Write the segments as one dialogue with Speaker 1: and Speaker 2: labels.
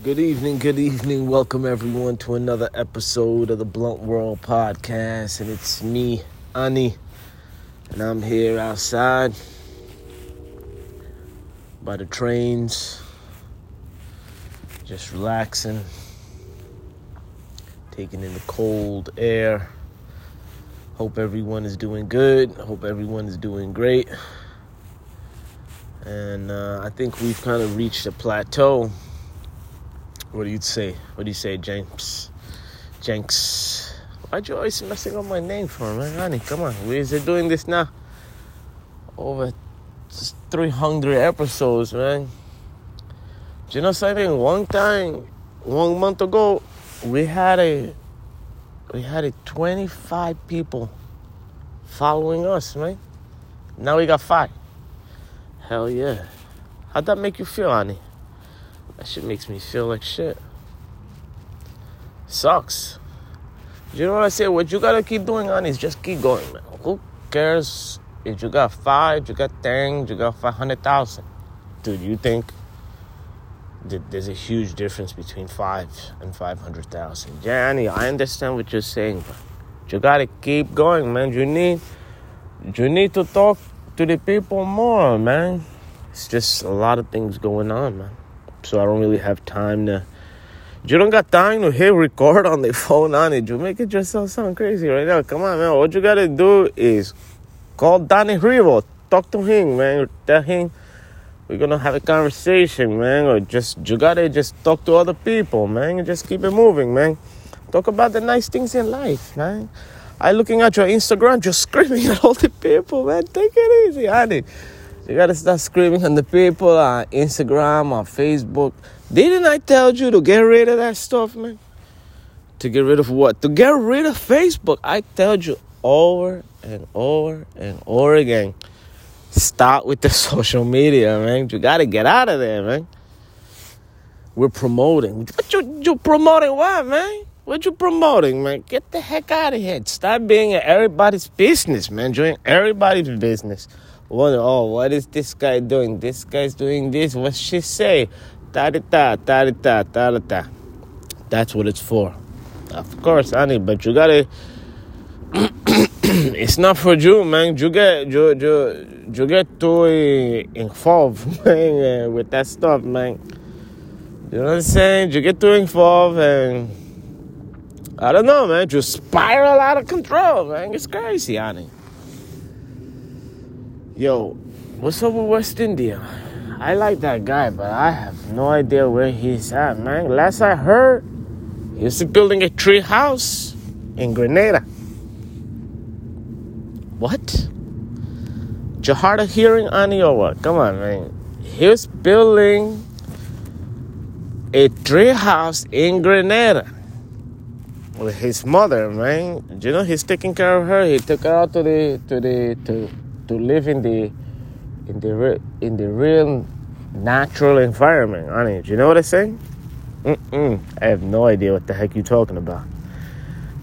Speaker 1: Good evening, good evening. Welcome everyone to another episode of the Blunt World Podcast. And it's me, Ani, and I'm here outside by the trains, just relaxing, taking in the cold air. Hope everyone is doing good. Hope everyone is doing great. And uh, I think we've kind of reached a plateau what do you say? What do you say, Jenx? Jenx. Why'd you always messing up my name for, man? Honey, come on. We is doing this now? Over 300 episodes, man. Do you know something? One time, one month ago, we had a we had a 25 people following us, man. Now we got five. Hell yeah. How'd that make you feel, honey? That shit makes me feel like shit. Sucks. You know what I say? What you gotta keep doing on is just keep going, man. Who cares if you got five, you got ten, you got five hundred thousand? Dude, you think that there's a huge difference between five and five hundred thousand? Johnny, I understand what you're saying, but you gotta keep going, man. You need you need to talk to the people more, man. It's just a lot of things going on, man so I don't really have time to. You don't got time to hit record on the phone on it. You make it yourself sound crazy right now. Come on, man. What you gotta do is call Danny Rivo. Talk to him, man. Tell him we're gonna have a conversation, man. Or just you gotta just talk to other people, man. Just keep it moving, man. Talk about the nice things in life, man. I looking at your Instagram, just screaming at all the people, man. Take it easy, honey. You gotta start screaming on the people on Instagram, on Facebook. Didn't I tell you to get rid of that stuff, man? To get rid of what? To get rid of Facebook. I told you over and over and over again. Start with the social media, man. You gotta get out of there, man. We're promoting. What you, you promoting what, man? What you promoting, man? Get the heck out of here. Stop being everybody's business, man. Doing everybody's business wonder, oh, what is this guy doing? This guy's doing this. What she say? Ta da ta da ta da ta. That's what it's for. Of course, honey, but you gotta. it's not for you, man. You get you you you get too involved, man, uh, with that stuff, man. You know what I'm saying? You get too involved and. I don't know, man. You spiral out of control, man. It's crazy, honey. Yo, what's up with West India? I like that guy, but I have no idea where he's at, man. Last I heard, he's building a tree house in Grenada. What? Of hearing, Ani, or what? Come on, man. He's building a tree house in Grenada with his mother, man. You know, he's taking care of her. He took her out to the to the to to live in the in the in the real natural environment, honey. Do you know what I'm saying? Mm-mm. I have no idea what the heck you're talking about.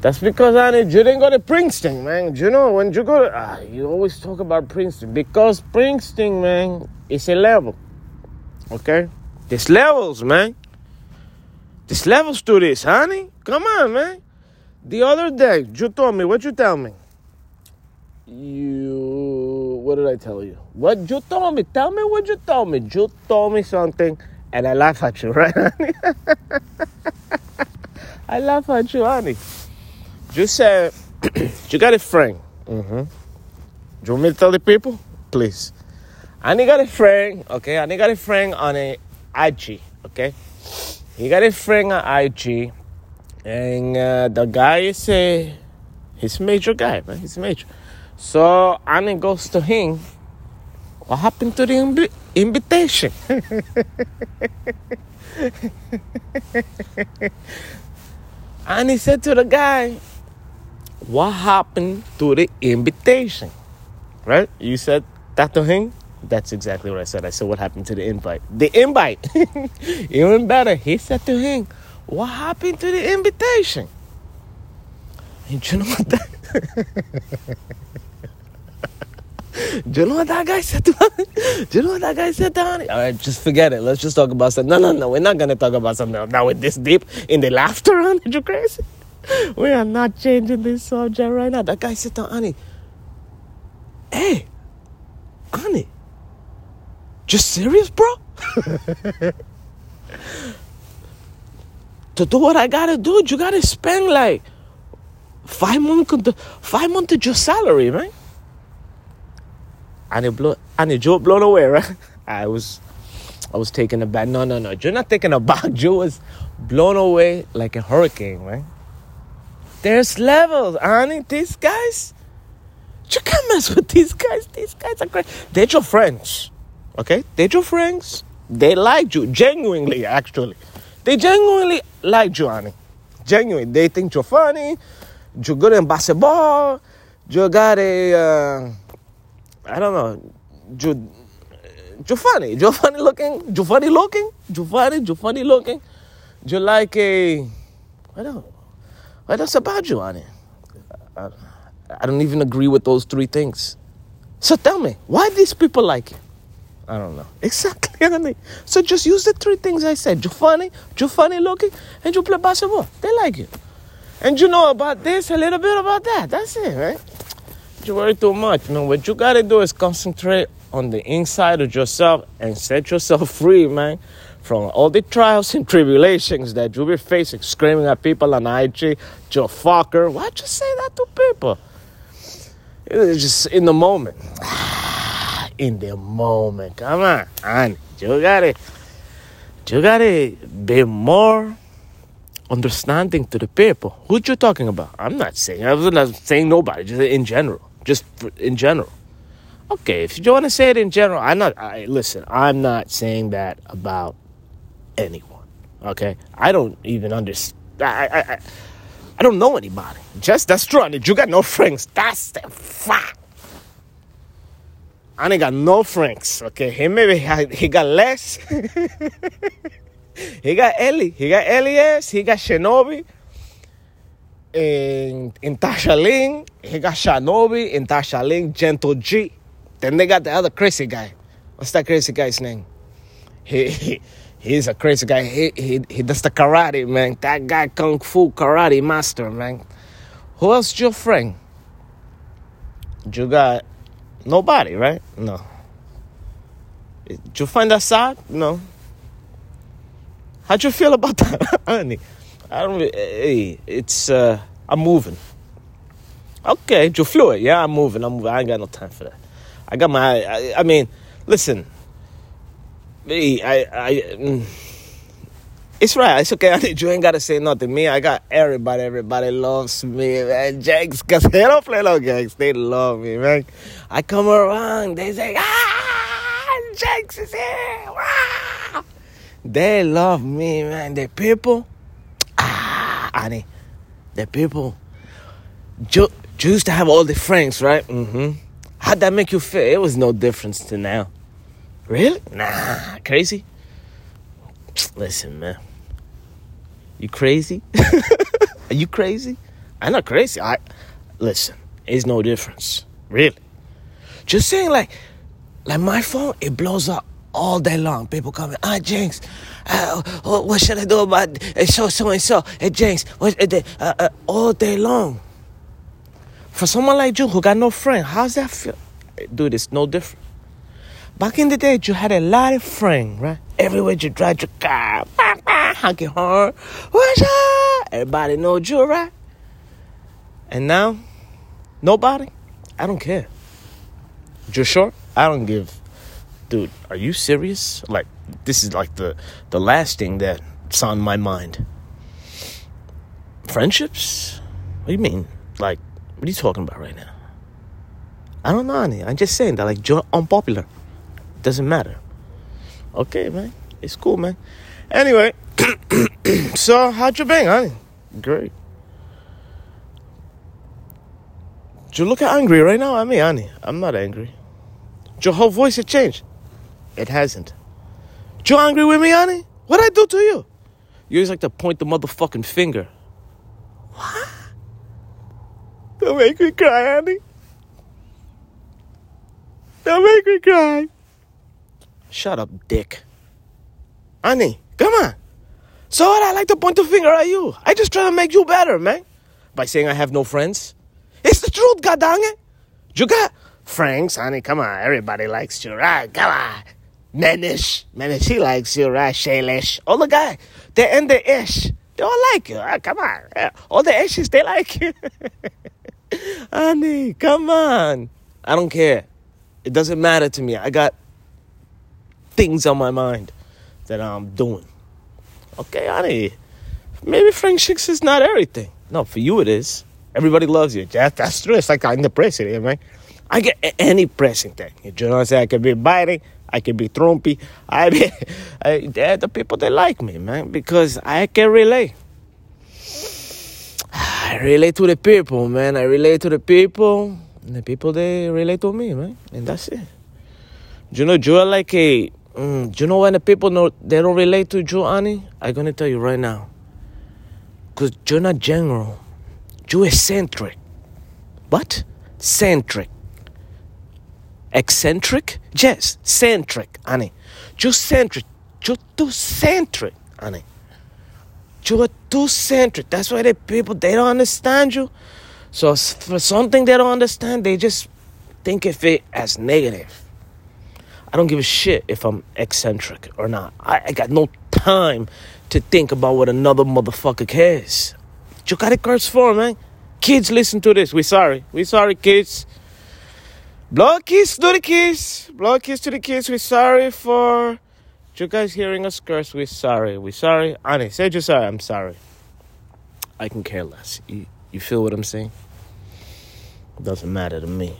Speaker 1: That's because, honey, you didn't go to Princeton, man. Do You know, when you go to, ah, you always talk about Princeton because Princeton, man, is a level. Okay? There's levels, man. There's levels to this, honey. Come on, man. The other day, you told me, what you tell me? You, what did I tell you? What you told me? Tell me what you told me. You told me something, and I laugh at you, right, honey? I laugh at you, honey. You said you got a friend. Mm-hmm. You want me to tell the people? Please. I got a friend, okay? I got a friend on a IG, okay? He got a friend on IG, and uh, the guy is a he's a major guy, man. He's a major. So Annie goes to him. What happened to the inv- invitation? and he said to the guy, What happened to the invitation? Right? You said that to him? That's exactly what I said. I said, What happened to the invite? The invite! Even better, he said to him, What happened to the invitation? And you know what that Do you know what that guy said to honey? Do you know what that guy said to honey? All right, just forget it. Let's just talk about something. No, no, no. We're not going to talk about something. Now we're this deep in the laughter, honey. You crazy? We are not changing this subject right now. That guy said to honey, hey, honey, just serious, bro? to do what I gotta do, you gotta spend like five months five months of your salary, man. And it blew and it Joe blown away, right? I was I was taken aback. No, no, no. You're not taken aback. Joe was blown away like a hurricane, right? There's levels, honey. These guys, you can't mess with these guys. These guys are great. They're your friends, okay? They're your friends. They like you genuinely, actually. They genuinely like you, honey. Genuinely, they think you're funny. You're good in basketball. You got a, uh, I don't know. You're funny. You're funny looking. You're funny looking. You're. You're funny looking. You like a, I don't. What else about you, honey? I, I don't even agree with those three things. So tell me, why these people like you? I don't know. Exactly. So just use the three things I said. You're funny, you're funny looking, and you play basketball. They like you. And you know about this, a little bit about that. That's it, right? You worry too much. You know, what you gotta do is concentrate on the inside of yourself and set yourself free, man from all the trials and tribulations that you'll be facing, screaming at people on IG, you fucker. Why'd you say that to people? It's just in the moment. in the moment. Come on, on. You gotta, you gotta be more understanding to the people. Who you talking about? I'm not saying. I'm not saying nobody. Just in general. Just in general. Okay, if you want to say it in general, I'm not. I, listen, I'm not saying that about anyone. Okay, I don't even understand. I, I, I, I don't know anybody. Just that's true. And you got no friends. That's the fact. I ain't got no friends. Okay, he maybe he got less. he got Ellie. He got Elias. He got Shinobi. In in Tashalin, he got Shinobi in Tashalin, Gentle G. Then they got the other crazy guy. What's that crazy guy's name? He, he he's a crazy guy. He, he, he does the karate, man. That guy, kung fu karate master, man. Who else your friend? You got nobody, right? No. Did you find that sad? No. How'd you feel about that, honey? I don't. Hey, it's. uh I'm moving. Okay, you flew it. Yeah, I'm moving. I'm moving. I ain't got no time for that. I got my. I, I mean, listen me, I, I, mm, it's right. It's okay. You ain't gotta say nothing. Me, I got everybody. Everybody loves me, man. Jakes, cause they don't play no games. They love me, man. I come around, they say, ah, Jakes is here. Wow. They love me, man. The people, honey, the people. You used to have all the friends, right? Mm-hmm. How'd that make you feel? It was no difference to now. Really? Nah, crazy? Listen, man. You crazy? Are you crazy? I'm not crazy. I listen, it's no difference. Really. Just saying like like my phone, it blows up all day long. People coming, ah Jenx, uh, what should I do about uh, so so and so? Hey Jenx, what uh, uh, uh, all day long. For someone like you who got no friend, how's that feel? Dude, it's no different. Back in the day, you had a lot of friends, right? Everywhere you drive your car, honking horn, what's up? Everybody knows you, right? And now, nobody? I don't care. You sure? I don't give. Dude, are you serious? Like, this is like the, the last thing that's on my mind. Friendships? What do you mean? Like, what are you talking about right now? I don't know, honey. I'm just saying that, like, you're unpopular. Doesn't matter. Okay, man. It's cool, man. Anyway, so how'd you been, honey? Great. You look angry right now at me, honey. I'm not angry. Your whole voice has changed. It hasn't. You angry with me, honey? What'd I do to you? You always like to point the motherfucking finger. What? Don't make me cry, honey. Don't make me cry. Shut up, dick. Honey, come on. So what? I like to point the finger at you. I just try to make you better, man. By saying I have no friends. It's the truth, godang it. You got friends, honey. Come on. Everybody likes you, right? Come on. Manish. Manish, he likes you, right? Shaylish. All the guy. They end the ish. They all like you. Right? Come on. All the ishes, they like you. honey, come on. I don't care. It doesn't matter to me. I got things on my mind that I'm doing. Okay, honey. Maybe friendships is not everything. No, for you it is. Everybody loves you. That, that's true. It's like I'm the president, right? I get any pressing thing. You know what I'm saying? I can be biting. I can be trumpy. I be, I, they're the people that like me, man, because I can relate. I relate to the people, man. I relate to the people, and the people they relate to me, man, and that's it. You know, you're like a Mm, you know when the people know they don't relate to you, Annie? I'm gonna tell you right now. Cause you're not general. You're eccentric. What? Centric. Eccentric? Yes, centric, Annie. You're centric. You're too centric, Annie. You're too centric. That's why the people they don't understand you. So for something they don't understand, they just think of it as negative. I don't give a shit if I'm eccentric or not. I, I got no time to think about what another motherfucker cares. You got it curse for, man. Kids, listen to this. We sorry. We sorry, kids. Blow kiss to the kids. Blow kiss to the kids. We're sorry for you guys hearing us curse. We're sorry. We're sorry. Annie, say you're sorry. I'm sorry. I can care less. You, you feel what I'm saying? It doesn't matter to me.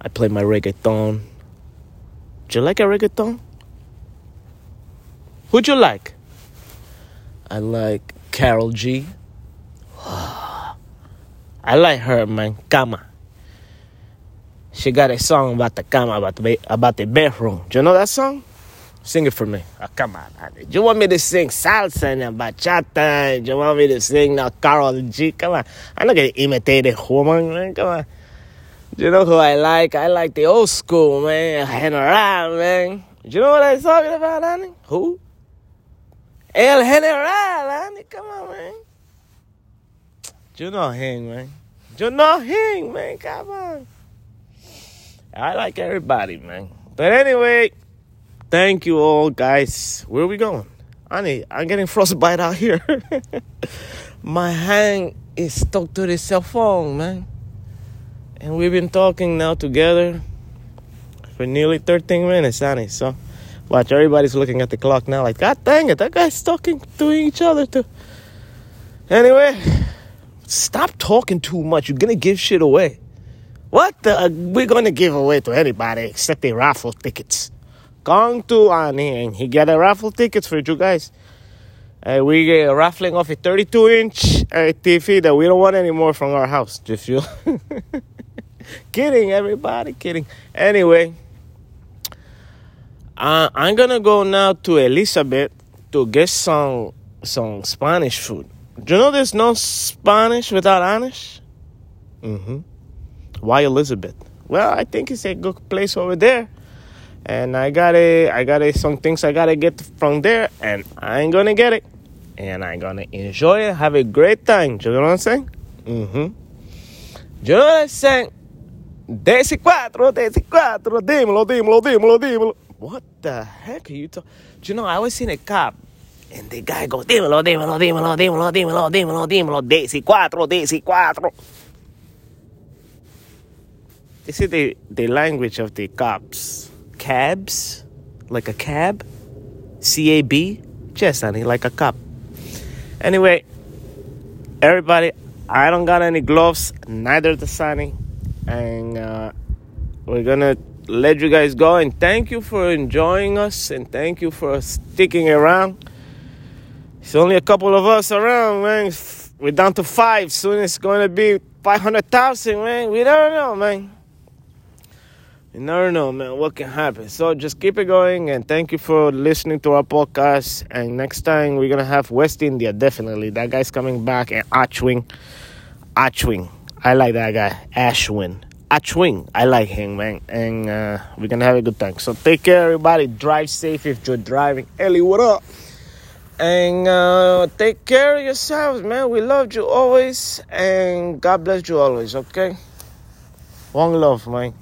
Speaker 1: I play my reggaeton do you like a reggaeton? Who'd you like? I like Karol G. I like her, man. Kama. She got a song about the kama, about the, about the bedroom. Do you know that song? Sing it for me. Oh, come on. Do you want me to sing salsa and bachata? Do you want me to sing now Karol G? Come on. I'm not going to imitate a woman, man. Come on. Do You know who I like? I like the old school, man. General, man. Do You know what I'm talking about, honey? Who? El General, honey. Come on, man. Do You know him, man. Do You know him, man. Come on. I like everybody, man. But anyway, thank you all, guys. Where are we going? Honey, I'm getting frostbite out here. My hand is stuck to the cell phone, man. And we've been talking now together for nearly 13 minutes, honey. So, watch, everybody's looking at the clock now like, God dang it, that guy's talking to each other too. Anyway, stop talking too much. You're gonna give shit away. What the? Uh, we're gonna give away to anybody except the raffle tickets. Come to Annie and he get a raffle tickets for you guys. Uh, we get raffling off a 32 inch uh, TV that we don't want anymore from our house. Just you. kidding, everybody, kidding. Anyway, uh, I'm gonna go now to Elizabeth to get some some Spanish food. Do you know there's no Spanish without Anish? Mm-hmm. Why Elizabeth? Well, I think it's a good place over there. And I got a, I got a, some things I gotta get from there, and I ain't gonna get it, and I'm gonna enjoy it, have a great time. You know what I'm saying? Mm-hmm. You know what I'm saying? DC4, DC4, dímelo, dímelo, dímelo, dímelo. What the heck are you talking? Do you know, I was in a cab and the guy goes, dímelo, dímelo, dímelo, dímelo, dímelo, dímelo, dímelo, DC4, DC4. This is the, the language of the cops. Cabs? Like a cab? C A B? Yes, honey, like a cop. Anyway, everybody, I don't got any gloves, neither does Sunny and uh, we're gonna let you guys go and thank you for enjoying us and thank you for sticking around it's only a couple of us around man we're down to five soon it's to be 500000 man we don't know man you never know man what can happen so just keep it going and thank you for listening to our podcast and next time we're gonna have west india definitely that guy's coming back and achwing achwing I like that guy. Ashwin. Achwing. I like him, man. And uh, we're to have a good time. So take care, everybody. Drive safe if you're driving. Ellie, what up? And uh, take care of yourselves, man. We loved you always. And God bless you always, okay? One love, man.